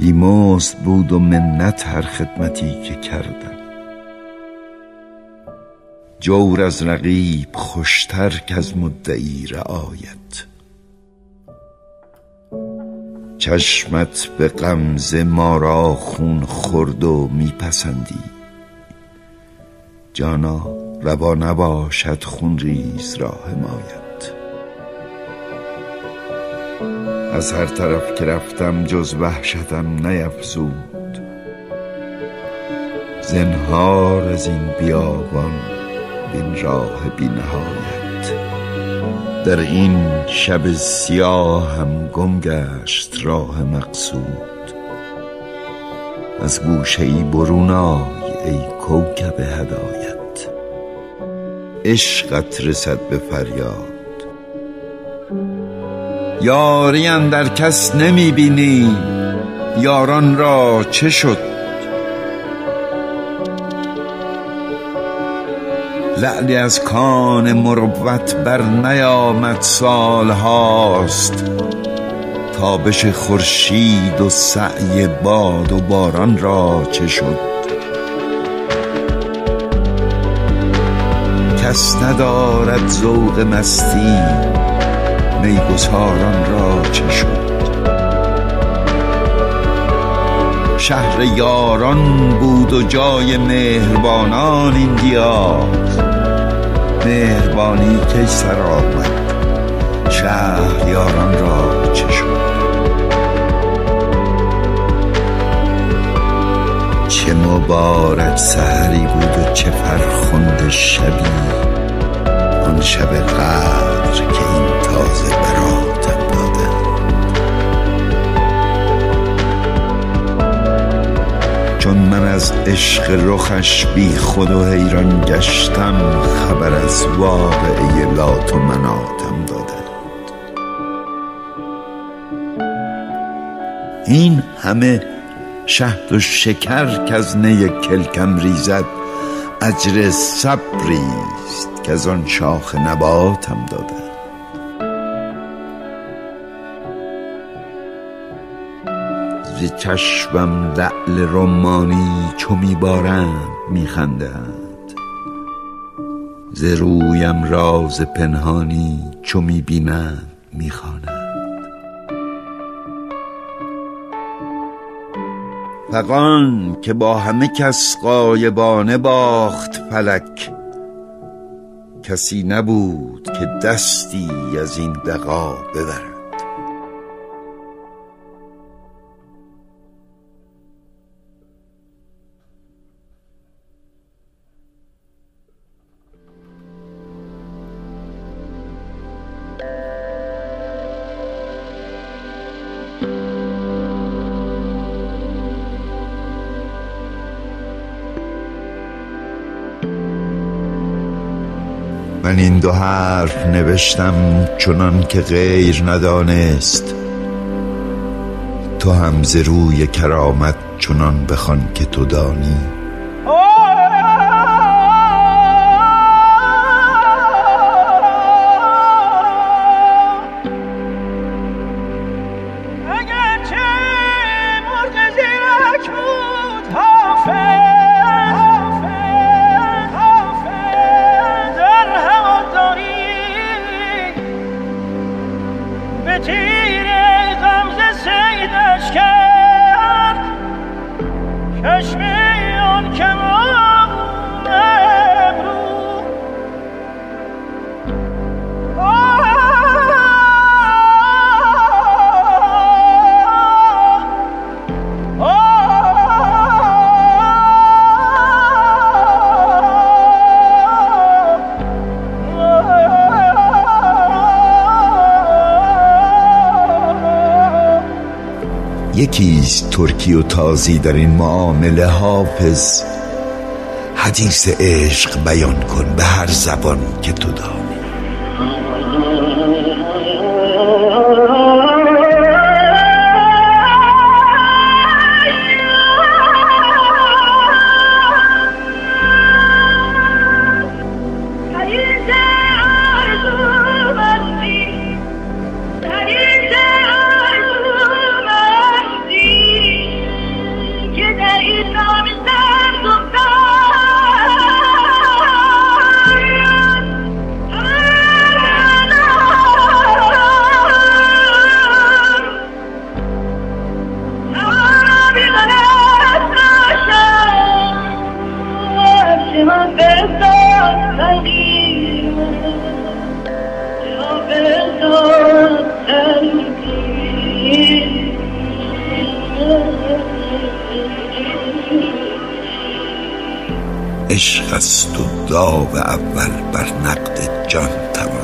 بیمزد بود و منت هر خدمتی که کردم. جور از رقیب خوشتر که از مدعی رعایت. چشمت به غمزه ما را خون خورد و میپسندی. جانا روا نباشد خون ریز را حمایت. از هر طرف که رفتم جز وحشتم نیفزود. زنهار از این بیابان بین راه بی نهایت در این شب سیاه هم گم گشت راه مقصود. از گوشه ای برون آی ای کوکب هدایت. عشقت رسد به فریاد. یاری در کس نمی بینی. یاران را چه شد؟ لعلی از کان مروت بر نیامد سال هاست. تابش خورشید و سعی باد و باران را چه شد؟ کس ندارد ذوق مستی. میگساران را چه شد؟ شهر یاران بود و جای مهربانان این دیار. مهربانی کی سر آمد؟ شهر یاران را چه شد؟ چه مبارک سحری بود و چه فرخنده شبی. آن شب قدر که این تازه براتم چون من از عشق رخش بی خود و حیران گشتم خبر از واقعه لات و مناتم دادند این همه شهد و شکر که از نی کلکم ریزد اجر صبریست که از آن شاخ نباتم دادند ز چشمم لعل رمانی چو میبارند میخندند. ز رویم راز پنهانی چو می‌بینند می‌خوانند. فغان که با همه کس غایبانه باخت فلک کسی نبود که دستی از این دغا ببرد. من این دو حرف نوشتم چنان که غیر ندانست. تو هم ز روی کرامت چنان بخوان که تو دانی. freshman! یکیست ترکی و تازی در این معامله حافظ. حدیث عشق بیان کن به هر زبان که تو دانی عشق است و داو اول بر نقد جان تمام